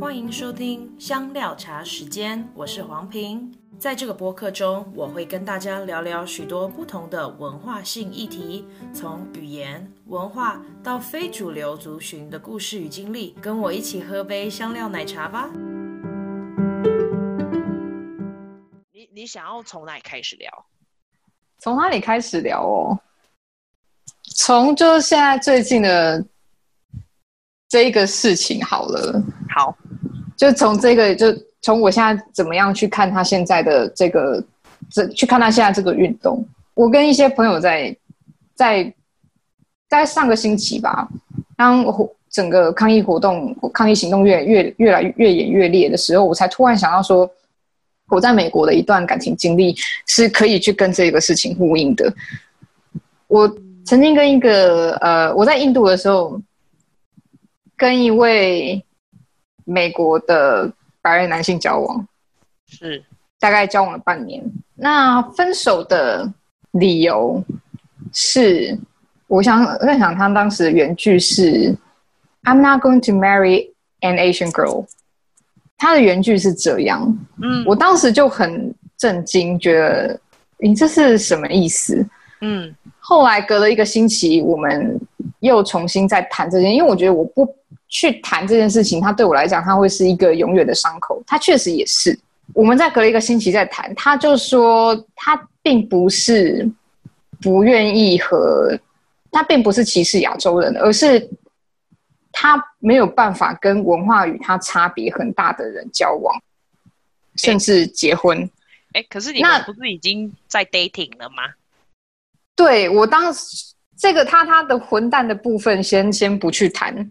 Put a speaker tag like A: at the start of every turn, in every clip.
A: 欢迎收听香料茶时间，我是黄平。在这个播客中，我会跟大家聊聊许多不同的文化性议题，从语言、文化到非主流族群的故事与经历。跟我一起喝杯香料奶茶吧。
B: 你你想要从哪里开始聊？
C: 从哪里开始聊哦？从就是现在最近的这一个事情好了。就从这个，就从我现在怎么样去看他现在的这个，这去看他现在这个运动。我跟一些朋友在在在上个星期吧，当整个抗议活动、抗议行动越越越来越演越烈的时候，我才突然想到说，我在美国的一段感情经历是可以去跟这个事情呼应的。我曾经跟一个呃，我在印度的时候，跟一位。美国的白人男性交往，
B: 是
C: 大概交往了半年。那分手的理由是，我想我在想，他当时的原句是 "I'm not going to marry an Asian girl"。他的原句是这样。嗯，我当时就很震惊，觉得你这是什么意思？嗯，后来隔了一个星期，我们又重新再谈这件，因为我觉得我不。去谈这件事情，他对我来讲，他会是一个永远的伤口。他确实也是。我们在隔了一个星期再谈，他就说他并不是不愿意和，他并不是歧视亚洲人，而是他没有办法跟文化与他差别很大的人交往，甚至结婚。
B: 哎，可是你们不是已经在 dating 了吗？
C: 对，我当时这个他他的混蛋的部分先先不去谈。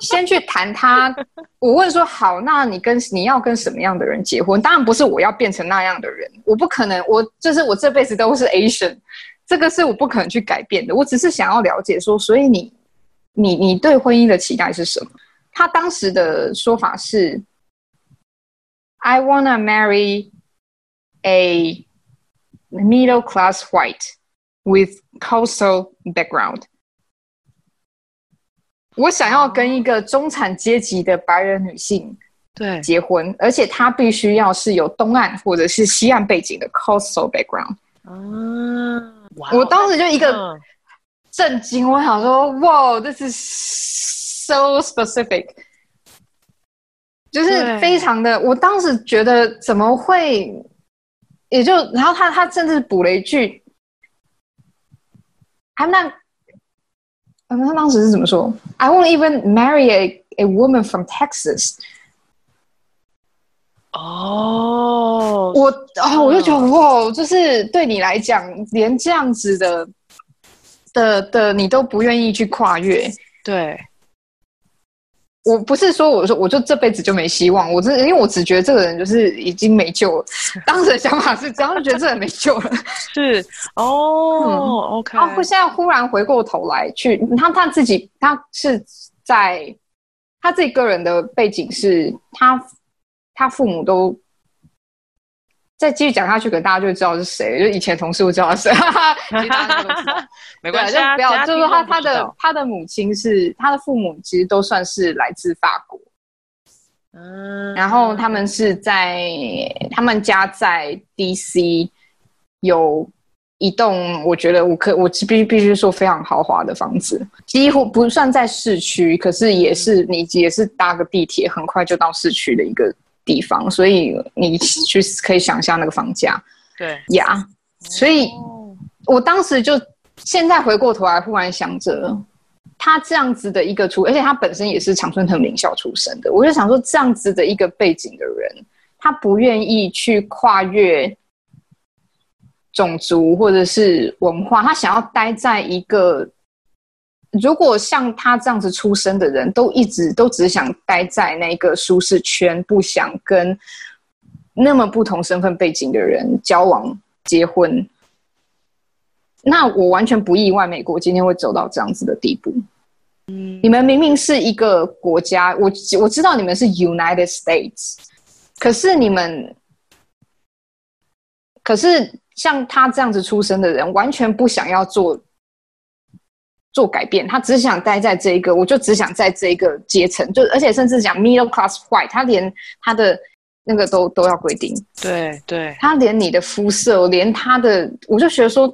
C: 先去谈他，我问说好，那你跟你要跟什么样的人结婚？当然不是我要变成那样的人，我不可能，我就是我这辈子都是 Asian，这个是我不可能去改变的。我只是想要了解说，所以你，你你对婚姻的期待是什么？他当时的说法是，I wanna marry a middle class white with coastal background。我想要跟一个中产阶级的白人女性对结婚，而且她必须要是有东岸或者是西岸背景的 coastal background。嗯，我当时就一个震惊，我想说，哇，this is so specific，就是非常的。我当时觉得怎么会，也就然后他他甚至补了一句。嗯，他当时是怎么说？I won't even marry a a woman from Texas。
B: 哦，
C: 我啊，我就觉得哇，就是对你来讲，连这样子的的的，你都不愿意去跨越，
B: 对。
C: 我不是说我说我就这辈子就没希望，我真的因为我只觉得这个人就是已经没救了。当时的想法是这样，就觉得这人没救了。
B: 是哦、嗯、，OK。
C: 然后现在忽然回过头来去，他他自己他是在他自己个人的背景是他他父母都。再继续讲下去，可能大家就会知道是谁。就以前同事会知道是谁，其实大家都知道。没关系，就不要。就是说他他的他的母亲是他的父母，其实都算是来自法国。嗯，然后他们是在他们家在 DC 有一栋，我觉得我可我必须必须说非常豪华的房子，几乎不算在市区，可是也是你也是搭个地铁很快就到市区的一个。地方，所以你去可以想象那个房价，
B: 对
C: 呀，yeah, 所以我当时就现在回过头来，忽然想着他这样子的一个出，而且他本身也是长春藤名校出身的，我就想说这样子的一个背景的人，他不愿意去跨越种族或者是文化，他想要待在一个。如果像他这样子出生的人，都一直都只想待在那个舒适圈，不想跟那么不同身份背景的人交往、结婚，那我完全不意外，美国今天会走到这样子的地步。嗯，你们明明是一个国家，我我知道你们是 United States，可是你们，可是像他这样子出生的人，完全不想要做。做改变，他只想待在这一个，我就只想在这一个阶层，就而且甚至讲 middle class white，他连他的那个都都要规定，
B: 对对，
C: 他连你的肤色，连他的，我就觉得说，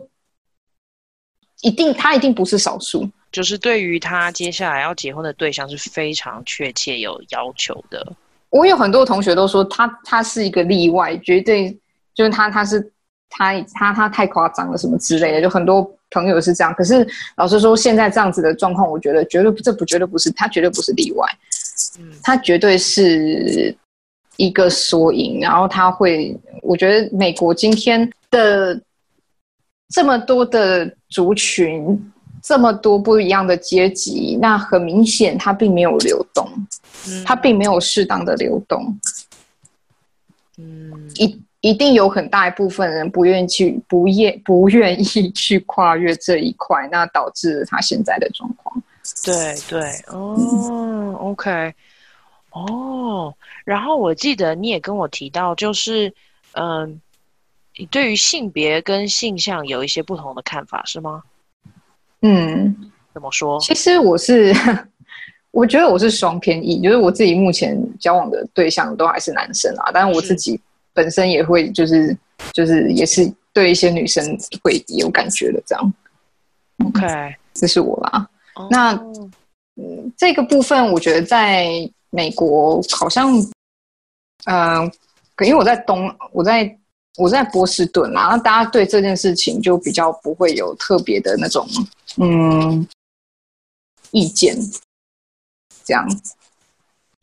C: 一定他一定不是少数，
B: 就是对于他接下来要结婚的对象是非常确切有要求的。
C: 我有很多同学都说他他是一个例外，绝对就是他他是他他他太夸张了什么之类的，就很多。朋友是这样，可是老实说，现在这样子的状况，我觉得绝对这不绝对不是他，绝对不是例外，嗯，他绝对是一个缩影。然后他会，我觉得美国今天的这么多的族群，这么多不一样的阶级，那很明显，它并没有流动，它并没有适当的流动，嗯，一。一定有很大一部分人不愿意去，不愿不愿意去跨越这一块，那导致了他现在的状况。
B: 对对，哦、嗯、，OK，哦，然后我记得你也跟我提到，就是，嗯、呃，你对于性别跟性向有一些不同的看法，是吗？
C: 嗯，
B: 怎么说？
C: 其实我是，我觉得我是双偏异，就是我自己目前交往的对象都还是男生啊，但是我自己。本身也会就是就是也是对一些女生会有感觉的这样
B: ，OK，
C: 这是我啦。Oh. 那嗯，这个部分我觉得在美国好像，嗯、呃，因为我在东，我在我在波士顿嘛，那大家对这件事情就比较不会有特别的那种嗯意见，这样。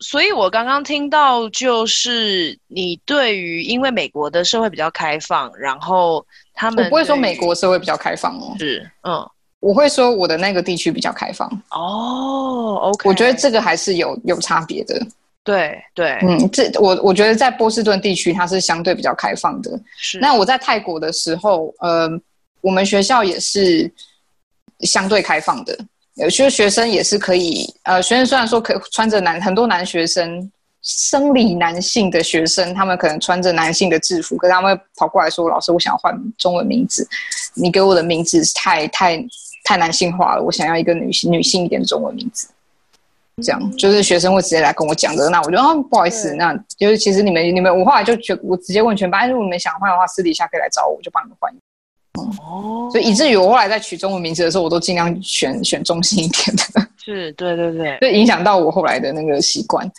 B: 所以，我刚刚听到，就是你对于，因为美国的社会比较开放，然后他们
C: 我不会说美国社会比较开放哦，
B: 是，嗯，
C: 我会说我的那个地区比较开放
B: 哦，OK，
C: 我觉得这个还是有有差别的，
B: 对对，
C: 嗯，这我我觉得在波士顿地区它是相对比较开放的，
B: 是。
C: 那我在泰国的时候，呃，我们学校也是相对开放的。有些学生也是可以，呃，学生虽然说可以穿着男，很多男学生，生理男性的学生，他们可能穿着男性的制服，可是他们会跑过来说：“老师，我想要换中文名字，你给我的名字太太太男性化了，我想要一个女性女性一点的中文名字。”这样就是学生会直接来跟我讲的。那我就啊，不好意思，那就是其实你们你们，我后来就觉我直接问全班，如果你们想换的话，私底下可以来找我，我就帮你们换。哦，所以以至于我后来在取中文名字的时候，我都尽量选 选中性一点的。
B: 是，对对对，
C: 就影响到我后来的那个习惯。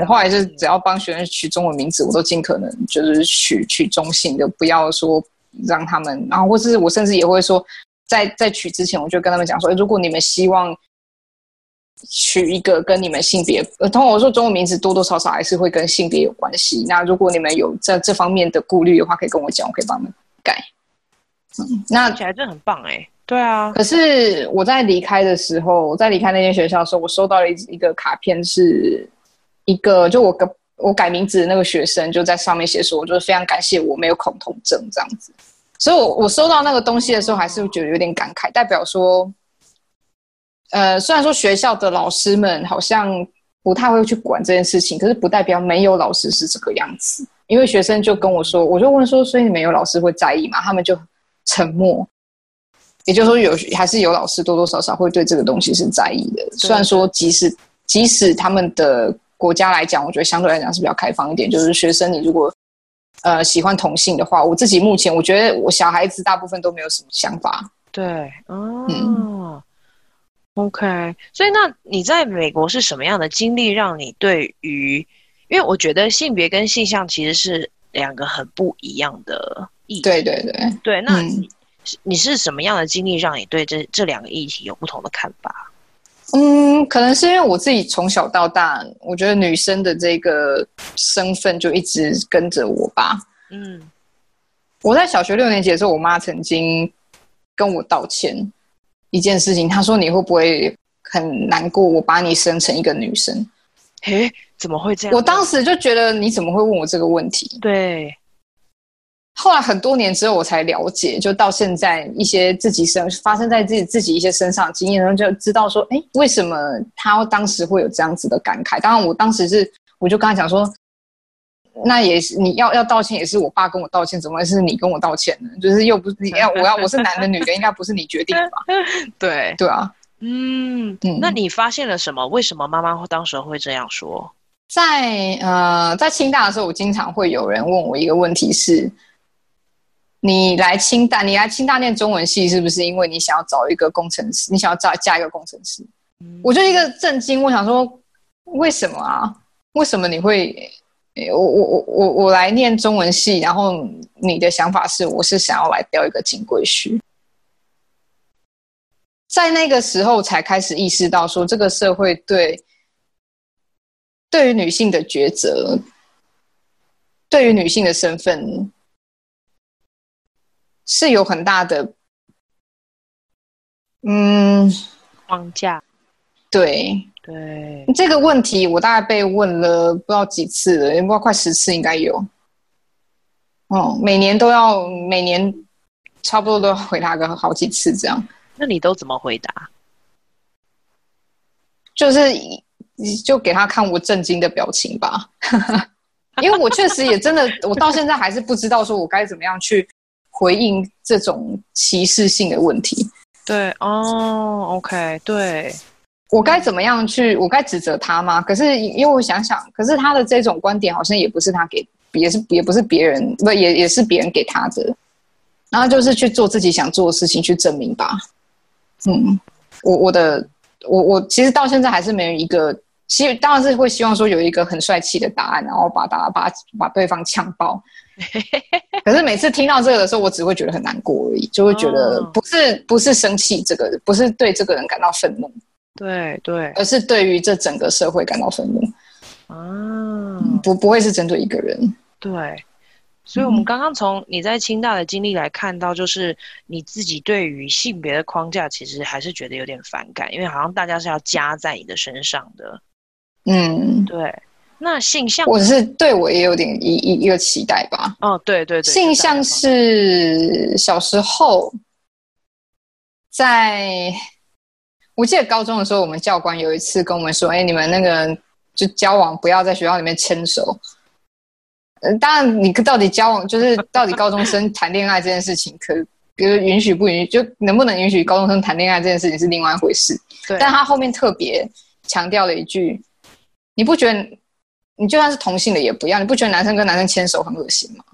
C: 我后来是只要帮学生取中文名字，我都尽可能就是取取中性的，不要说让他们。然后，或是我甚至也会说，在在取之前，我就跟他们讲说，如果你们希望取一个跟你们性别，呃，通常我说中文名字多多少少还是会跟性别有关系。那如果你们有这这方面的顾虑的话，可以跟我讲，我可以帮你们改。
B: 嗯，那起来真的很棒哎，对啊。
C: 可是我在离开的时候，我在离开那间学校的时候，我收到了一一个卡片，是一个就我改我改名字的那个学生就在上面写说，我就是非常感谢我没有恐同症这样子。所以我，我我收到那个东西的时候，还是觉得有点感慨，代表说，呃，虽然说学校的老师们好像不太会去管这件事情，可是不代表没有老师是这个样子。因为学生就跟我说，我就问说，所以你们有老师会在意吗？他们就。沉默，也就是说有还是有老师多多少少会对这个东西是在意的。虽然说即使即使他们的国家来讲，我觉得相对来讲是比较开放一点。就是学生，你如果呃喜欢同性的话，我自己目前我觉得我小孩子大部分都没有什么想法。
B: 对，哦，嗯，OK。所以那你在美国是什么样的经历，让你对于？因为我觉得性别跟性向其实是两个很不一样的。
C: 对对对
B: 对，那你、嗯、你是什么样的经历让你对这这两个议题有不同的看法？
C: 嗯，可能是因为我自己从小到大，我觉得女生的这个身份就一直跟着我吧。嗯，我在小学六年级的时候，我妈曾经跟我道歉一件事情，她说：“你会不会很难过？我把你生成一个女生？”
B: 诶，怎么会这样？
C: 我当时就觉得你怎么会问我这个问题？
B: 对。
C: 后来很多年之后，我才了解，就到现在一些自己身发生在自己自己一些身上的经验，然后就知道说，哎，为什么他当时会有这样子的感慨？当然，我当时是我就跟他讲说，那也是你要要道歉，也是我爸跟我道歉，怎么会是你跟我道歉呢？就是又不是你要我要我是男的女的，应该不是你决定吧？
B: 对
C: 对啊，
B: 嗯，那你发现了什么？为什么妈妈会当时会这样说？
C: 在呃，在清大的时候，我经常会有人问我一个问题是：你来清大，你来清大念中文系，是不是因为你想要找一个工程师？你想要找嫁一个工程师？嗯、我就一个震惊，我想说，为什么啊？为什么你会？我我我我我来念中文系，然后你的想法是，我是想要来钓一个金龟婿。在那个时候才开始意识到，说这个社会对。对于女性的抉择，对于女性的身份，是有很大的，嗯，
B: 框架。
C: 对
B: 对，
C: 这个问题我大概被问了不知道几次了，也不知道快十次应该有。哦，每年都要，每年差不多都要回答个好几次这样。
B: 那你都怎么回答？
C: 就是。你就给他看我震惊的表情吧，因为我确实也真的，我到现在还是不知道说我该怎么样去回应这种歧视性的问题。
B: 对哦，OK，对，
C: 我该怎么样去？我该指责他吗？可是因为我想想，可是他的这种观点好像也不是他给，也是也不是别人，不也也是别人给他的。然后就是去做自己想做的事情去证明吧。嗯，我我的我我其实到现在还是没有一个。其实当然是会希望说有一个很帅气的答案，然后把大家把把对方呛爆。可是每次听到这个的时候，我只会觉得很难过而已，就会觉得不是不是生气这个，不是对这个人感到愤怒，
B: 对对，
C: 而是对于这整个社会感到愤怒。
B: 啊、
C: 嗯，不不会是针对一个人。
B: 对，所以我们刚刚从你在清大的经历来看到，就是你自己对于性别的框架，其实还是觉得有点反感，因为好像大家是要加在你的身上的。
C: 嗯，
B: 对，那性向，
C: 我是对我也有点一一一个期待吧。
B: 哦，对对对，
C: 性向是小时候，在我记得高中的时候，我们教官有一次跟我们说：“哎，你们那个就交往不要在学校里面牵手。”嗯，当然，你到底交往就是到底高中生谈恋爱这件事情，可比如允许不允许，就能不能允许高中生谈恋爱这件事情是另外一回事。对，但他后面特别强调了一句。你不觉得，你就算是同性的也不要？你不觉得男生跟男生牵手很恶心吗？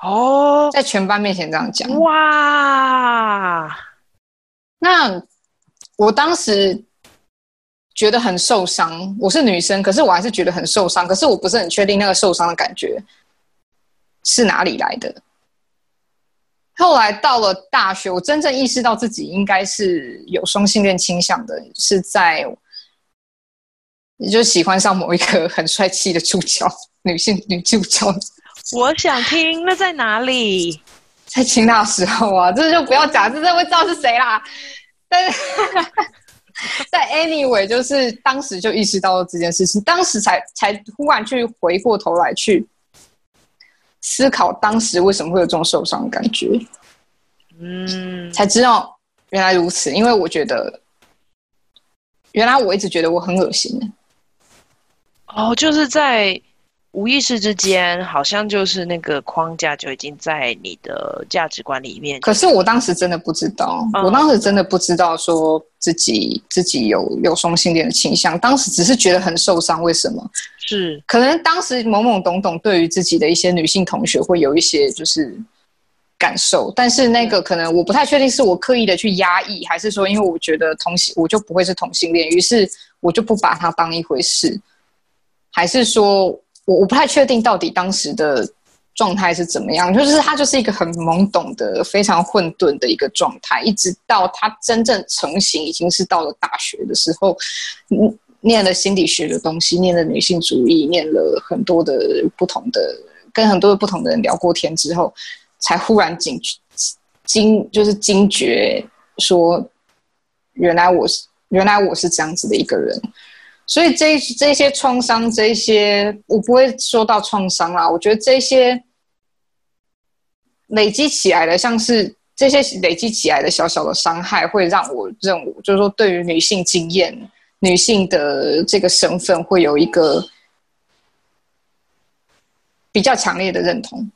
B: 哦，
C: 在全班面前这样讲，
B: 哇！
C: 那我当时觉得很受伤。我是女生，可是我还是觉得很受伤。可是我不是很确定那个受伤的感觉是哪里来的。后来到了大学，我真正意识到自己应该是有双性恋倾向的，是在。你就喜欢上某一个很帅气的主角，女性女主角。
B: 我想听，那在哪里？
C: 在清大时候啊，这就不要讲，这就会知道是谁啦。但是 在 anyway，就是当时就意识到了这件事情，当时才才忽然去回过头来去思考，当时为什么会有这种受伤的感觉。嗯，才知道原来如此，因为我觉得原来我一直觉得我很恶心。
B: 哦，就是在无意识之间，好像就是那个框架就已经在你的价值观里面。
C: 可是我当时真的不知道，嗯、我当时真的不知道说自己自己有有双性恋的倾向，当时只是觉得很受伤。为什么？
B: 是
C: 可能当时懵懵懂懂，对于自己的一些女性同学会有一些就是感受，但是那个可能我不太确定是我刻意的去压抑，还是说因为我觉得同性我就不会是同性恋，于是我就不把它当一回事。还是说，我我不太确定到底当时的状态是怎么样，就是他就是一个很懵懂的、非常混沌的一个状态，一直到他真正成型，已经是到了大学的时候，念了心理学的东西，念了女性主义，念了很多的不同的，跟很多的不同的人聊过天之后，才忽然惊惊就是惊觉说，原来我是原来我是这样子的一个人。所以这这些创伤，这些我不会说到创伤啦。我觉得这些累积起来的，像是这些累积起来的小小的伤害，会让我认为，就是说，对于女性经验、女性的这个身份，会有一个比较强烈的认同。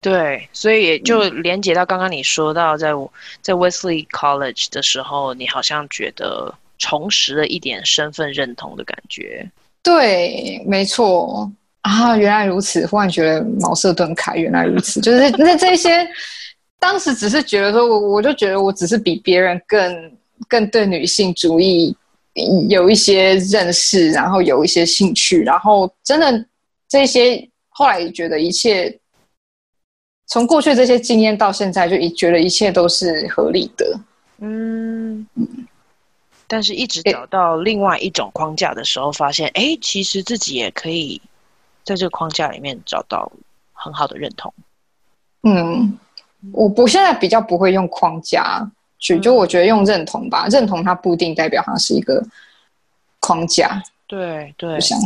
B: 对，所以也就连接到刚刚你说到在，在在 Wesley College 的时候，你好像觉得重拾了一点身份认同的感觉。
C: 对，没错啊，原来如此，忽然觉得茅塞顿开，原来如此，就是那 这些，当时只是觉得说，我我就觉得我只是比别人更更对女性主义有一些认识，然后有一些兴趣，然后真的这些后来觉得一切。从过去这些经验到现在，就一觉得一切都是合理的。
B: 嗯，但是一直找到另外一种框架的时候，发现，哎，其实自己也可以在这个框架里面找到很好的认同。
C: 嗯，我不现在比较不会用框架去，就我觉得用认同吧，认同它不一定代表它是一个框架。
B: 对对，
C: 我想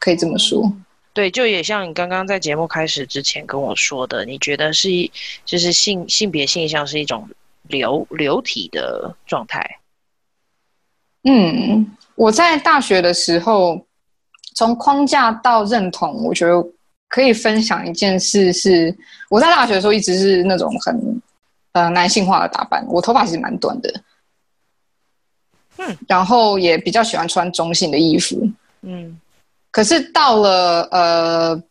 C: 可以这么说。
B: 对，就也像你刚刚在节目开始之前跟我说的，你觉得是一，就是性性别现象是一种流流体的状态。
C: 嗯，我在大学的时候，从框架到认同，我觉得可以分享一件事是，我在大学的时候一直是那种很呃男性化的打扮，我头发其实蛮短的，
B: 嗯，
C: 然后也比较喜欢穿中性的衣服，
B: 嗯。
C: 可是到了呃，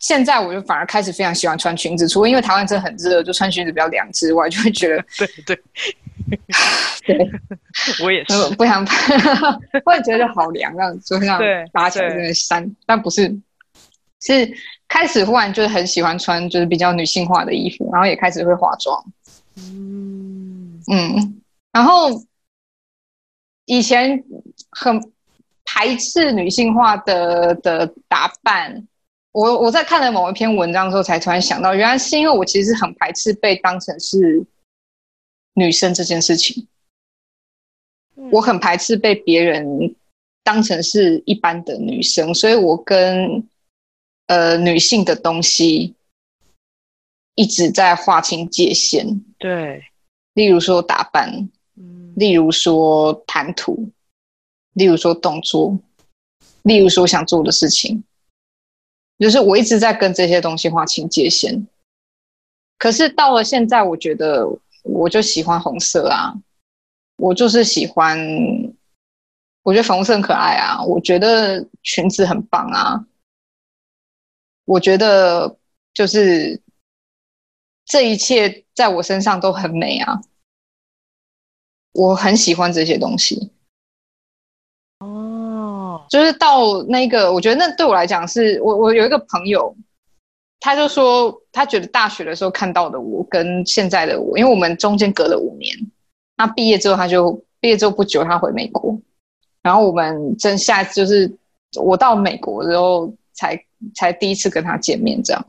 C: 现在我就反而开始非常喜欢穿裙子，除了因为台湾真的很热，就穿裙子比较凉之外，就会觉得
B: 对对
C: 对，
B: 我也是。
C: 不想拍，我也觉得好凉，这样就像搭起来那个衫，但不是，是开始忽然就是很喜欢穿就是比较女性化的衣服，然后也开始会化妆，
B: 嗯。
C: 嗯，然后以前很。排斥女性化的的打扮，我我在看了某一篇文章之后，才突然想到，原来是因为我其实很排斥被当成是女生这件事情。我很排斥被别人当成是一般的女生，所以我跟呃女性的东西一直在划清界限。
B: 对，
C: 例如说打扮，例如说谈吐。例如说动作，例如说想做的事情，就是我一直在跟这些东西划清界限。可是到了现在，我觉得我就喜欢红色啊，我就是喜欢，我觉得粉红色很可爱啊，我觉得裙子很棒啊，我觉得就是这一切在我身上都很美啊，我很喜欢这些东西。哦就是到那个，我觉得那对我来讲是，我我有一个朋友，他就说他觉得大学的时候看到的我跟现在的我，因为我们中间隔了五年，那毕业之后他就毕业之后不久他回美国，然后我们真下就是我到美国之后才才第一次跟他见面，这样，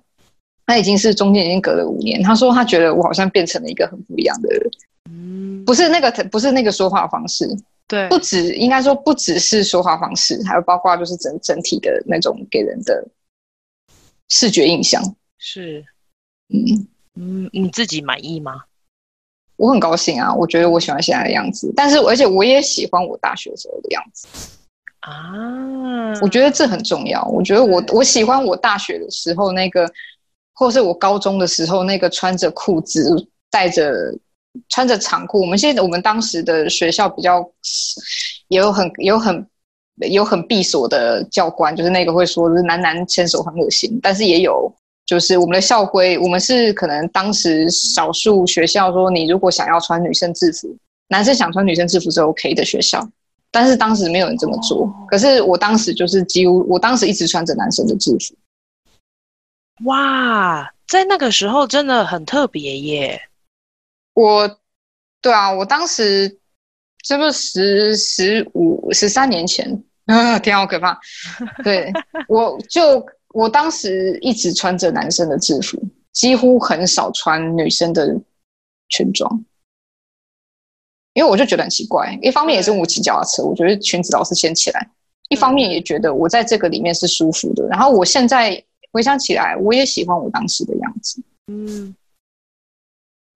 C: 他已经是中间已经隔了五年，他说他觉得我好像变成了一个很不一样的人，嗯，不是那个不是那个说话方式。
B: 对，
C: 不止应该说不只是说话方式，还有包括就是整整体的那种给人的视觉印象。
B: 是，
C: 嗯
B: 嗯，你自己满意吗？
C: 我很高兴啊，我觉得我喜欢现在的样子，但是而且我也喜欢我大学时候的样子
B: 啊。
C: 我觉得这很重要。我觉得我我喜欢我大学的时候那个，或是我高中的时候那个穿着裤子带着。穿着长裤，我们现在我们当时的学校比较也有很有很有很闭锁的教官，就是那个会说是男男牵手很恶心，但是也有就是我们的校规，我们是可能当时少数学校说，你如果想要穿女生制服，男生想穿女生制服是 OK 的学校，但是当时没有人这么做。可是我当时就是几乎我当时一直穿着男生的制服。
B: 哇，在那个时候真的很特别耶。
C: 我，对啊，我当时这不十十五十三年前，啊，天好可怕！对，我就我当时一直穿着男生的制服，几乎很少穿女生的裙装，因为我就觉得很奇怪。一方面也是我骑脚踏车，我觉得裙子老是掀起来；一方面也觉得我在这个里面是舒服的。然后我现在回想起来，我也喜欢我当时的样子。
B: 嗯。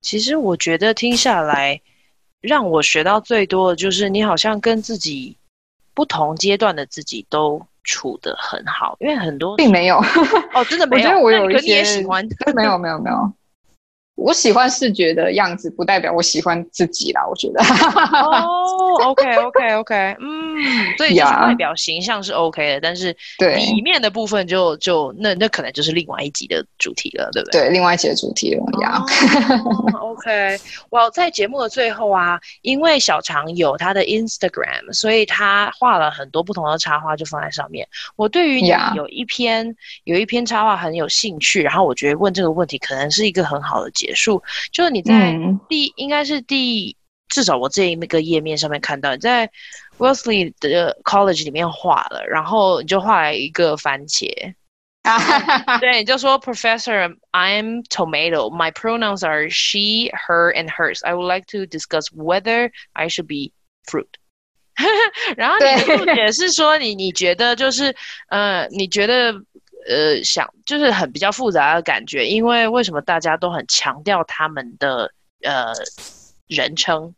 B: 其实我觉得听下来，让我学到最多的就是你好像跟自己不同阶段的自己都处得很好，因为很多
C: 并没有
B: 哦，真的没有。
C: 我觉得我有一些
B: 喜欢，
C: 没有没有没有。我喜欢视觉的样子，不代表我喜欢自己啦。我觉得。
B: 哦、oh,，OK OK OK，嗯，所以就是外表形象是 OK 的.但是对里面的部分就就那那可能就是另外一集的主题了，对不对？
C: 对，另外一集的主题了呀。
B: Oh, OK，我、well, 在节目的最后啊，因为小常有他的 Instagram，所以他画了很多不同的插画，就放在上面。我对于你有一篇.有一篇插画很有兴趣，然后我觉得问这个问题可能是一个很好的结束，就是你在第、嗯、应该是第。至少我这一个页面上面看到你在 Wellesley 的 College 里面画了，然后你就画了一个番茄。对，你就说 Professor, I'm tomato. My pronouns are she, her, and hers. I would like to discuss whether I should be fruit. 然后你的注解是说你你觉得就是呃，你觉得呃想就是很比较复杂的感觉，因为为什么大家都很强调他们的呃。人称，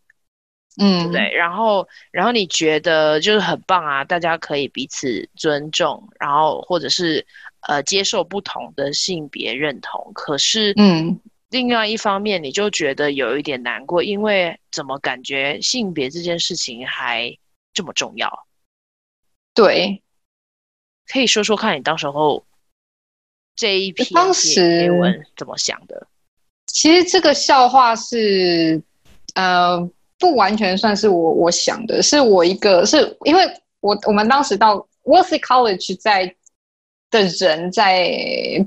B: 嗯，对不对？然后，然后你觉得就是很棒啊，大家可以彼此尊重，然后或者是呃接受不同的性别认同。可是，嗯，另外一方面，你就觉得有一点难过，因为怎么感觉性别这件事情还这么重要？对，可以说说看你当时候这一篇贴文怎么想的？
C: 其实这个笑话是。呃，不完全算是我我想的，是我一个是因为我我们当时到 Wellesley College 在的人在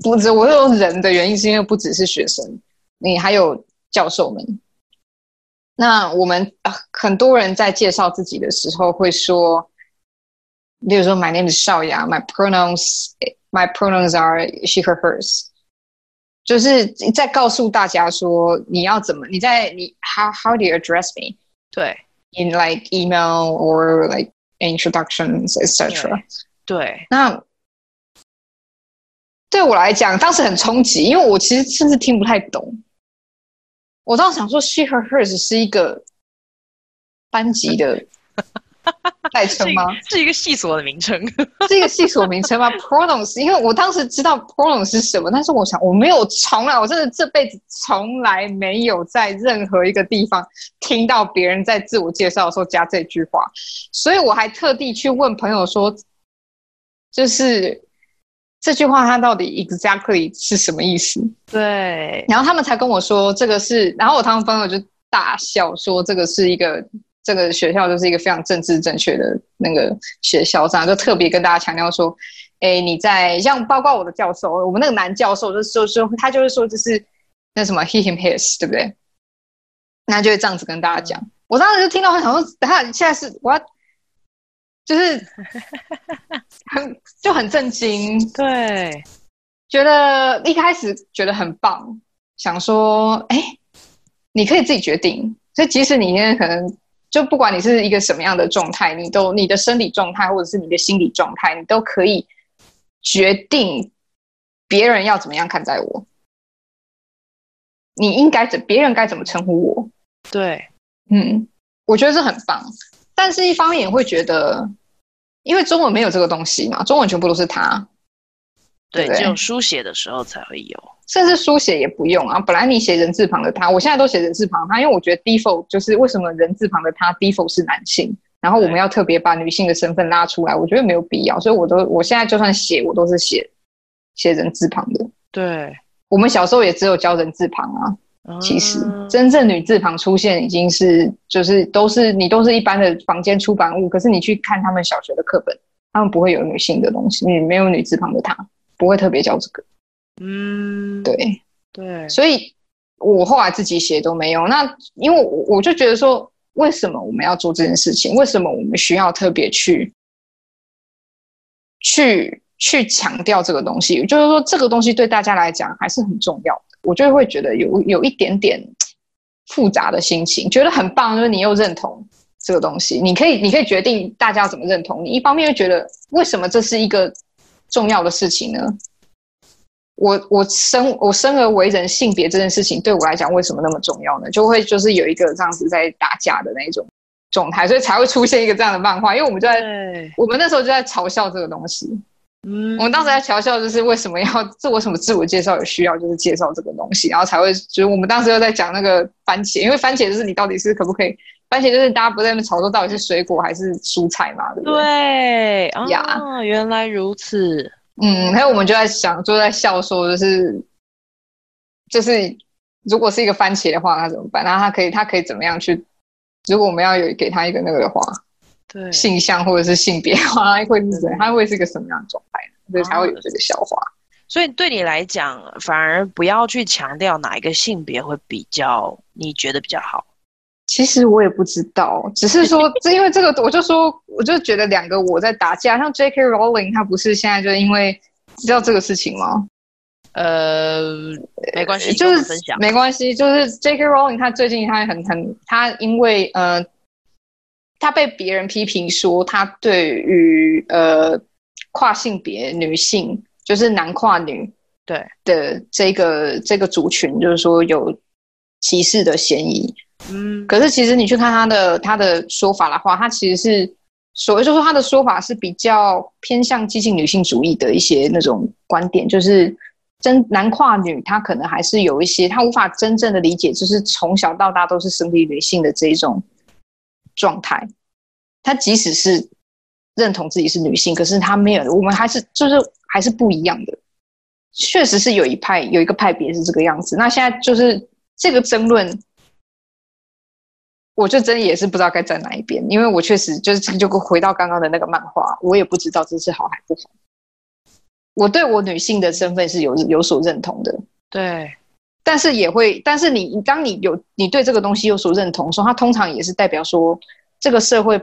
C: 不止我用人的原因，是因为不只是学生，你还有教授们。那我们、呃、很多人在介绍自己的时候会说，例如说 My name is 少雅，My pronouns My pronouns are she her hers。就是在告诉大家说，你要怎么？你在你 how how do you address me？
B: 对
C: ，in like email or like introductions etc.
B: 对，
C: 那对我来讲，当时很冲击，因为我其实甚至听不太懂。我当时想说，she her hers 是一个班级的。代称吗？
B: 是一个系所的名称，
C: 是一个系所名称吗？Pronouns，因为我当时知道 Pronouns 是什么，但是我想我没有从来，我真的这辈子从来没有在任何一个地方听到别人在自我介绍的时候加这句话，所以我还特地去问朋友说，就是这句话它到底 exactly 是什么意思？
B: 对，
C: 然后他们才跟我说这个是，然后我他们朋友就大笑说这个是一个。这个学校就是一个非常政治正确的那个学校，这样就特别跟大家强调说，哎，你在像包括我的教授，我们那个男教授就是说说他就是说就是那什么 he him his 对不对？那就会这样子跟大家讲。嗯、我当时就听到很想说，他现在是我要就是很就很震惊，
B: 对，
C: 觉得一开始觉得很棒，想说哎，你可以自己决定，所以即使你现在可能。就不管你是一个什么样的状态，你都你的生理状态或者是你的心理状态，你都可以决定别人要怎么样看待我。你应该怎别人该怎么称呼我？
B: 对，
C: 嗯，我觉得这很棒。但是一方面也会觉得，因为中文没有这个东西嘛，中文全部都是他。
B: 对，只有书写的时候才会有，
C: 甚至书写也不用啊。本来你写人字旁的他，我现在都写人字旁他，因为我觉得 default 就是为什么人字旁的他 default 是男性，然后我们要特别把女性的身份拉出来，我觉得没有必要，所以我都我现在就算写，我都是写写人字旁的。
B: 对，
C: 我们小时候也只有教人字旁啊。其实、嗯、真正女字旁出现已经是就是都是你都是一般的房间出版物，可是你去看他们小学的课本，他们不会有女性的东西，你没有女字旁的他。不会特别教这个，
B: 嗯，
C: 对
B: 对，
C: 所以我后来自己写都没用。那因为我我就觉得说，为什么我们要做这件事情？为什么我们需要特别去去去强调这个东西？就是说，这个东西对大家来讲还是很重要的。我就会觉得有有一点点复杂的心情，觉得很棒，就是你又认同这个东西，你可以你可以决定大家怎么认同你。一方面又觉得，为什么这是一个。重要的事情呢？我我生我生而为人，性别这件事情对我来讲为什么那么重要呢？就会就是有一个这样子在打架的那种状态，所以才会出现一个这样的漫画。因为我们就在我们那时候就在嘲笑这个东西。
B: 嗯，
C: 我们当时在嘲笑，就是为什么要自我什么自我介绍有需要，就是介绍这个东西，然后才会就是我们当时又在讲那个番茄，因为番茄就是你到底是可不可以，番茄就是大家不在那边吵说到底是水果还是蔬菜嘛，对不对？
B: 对，
C: 呀
B: 啊，原来如此。
C: 嗯，还有我们就在想，就在笑说，就是就是如果是一个番茄的话，那怎么办？那他可以他可以怎么样去？如果我们要有给他一个那个的话。
B: 对，
C: 性向或者是性别，它会是怎？它会是一个什么样的状态？所以才会有这个笑话。
B: 所以对你来讲，反而不要去强调哪一个性别会比较你觉得比较好。
C: 其实我也不知道，只是说，这因为这个，我就说，我就觉得两个我在打架。像 J.K. Rowling，他不是现在就因为知道这个事情吗？
B: 呃，没关系，
C: 就是
B: 分享
C: 没关系，就是 J.K. Rowling，他最近他很很，他因为呃。他被别人批评说，他对于呃跨性别女性，就是男跨女对的这个这个族群，就是说有歧视的嫌疑。嗯，可是其实你去看他的他的说法的话，他其实是所谓就是说他的说法是比较偏向激进女性主义的一些那种观点，就是真男跨女他可能还是有一些他无法真正的理解，就是从小到大都是生理女性的这一种。状态，他即使是认同自己是女性，可是他没有，我们还是就是还是不一样的。确实是有一派有一个派别是这个样子。那现在就是这个争论，我就真的也是不知道该站哪一边，因为我确实就是就回到刚刚的那个漫画，我也不知道这是好还不好。我对我女性的身份是有有所认同的，
B: 对。
C: 但是也会，但是你当你有你对这个东西有所认同，说它通常也是代表说这个社会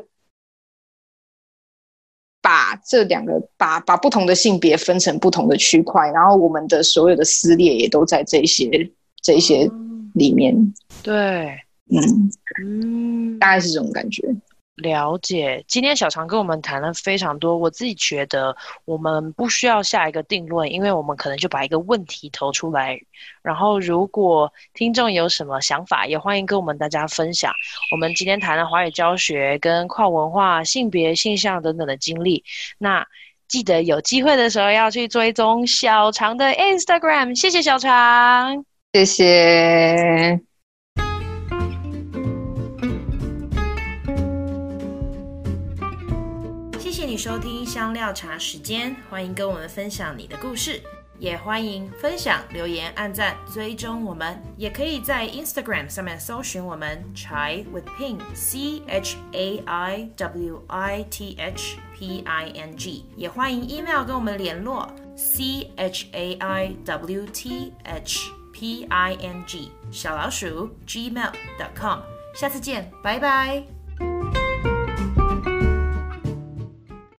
C: 把这两个把把不同的性别分成不同的区块，然后我们的所有的撕裂也都在这些这些里面。
B: 对，
C: 嗯
B: 嗯，
C: 大概是这种感觉。
B: 了解，今天小常跟我们谈了非常多。我自己觉得，我们不需要下一个定论，因为我们可能就把一个问题投出来。然后，如果听众有什么想法，也欢迎跟我们大家分享。我们今天谈了华语教学、跟跨文化、性别、性向等等的经历。那记得有机会的时候要去追踪小常的 Instagram。谢谢小常，
C: 谢谢。
A: 收听香料茶时间，欢迎跟我们分享你的故事，也欢迎分享、留言、按赞、追踪我们，也可以在 Instagram 上面搜寻我们 Chai with Ping C H A I W I T H P I N G，也欢迎 email 跟我们联络 C H A I W T H P I N G 小老鼠 gmail.com，下次见，拜拜。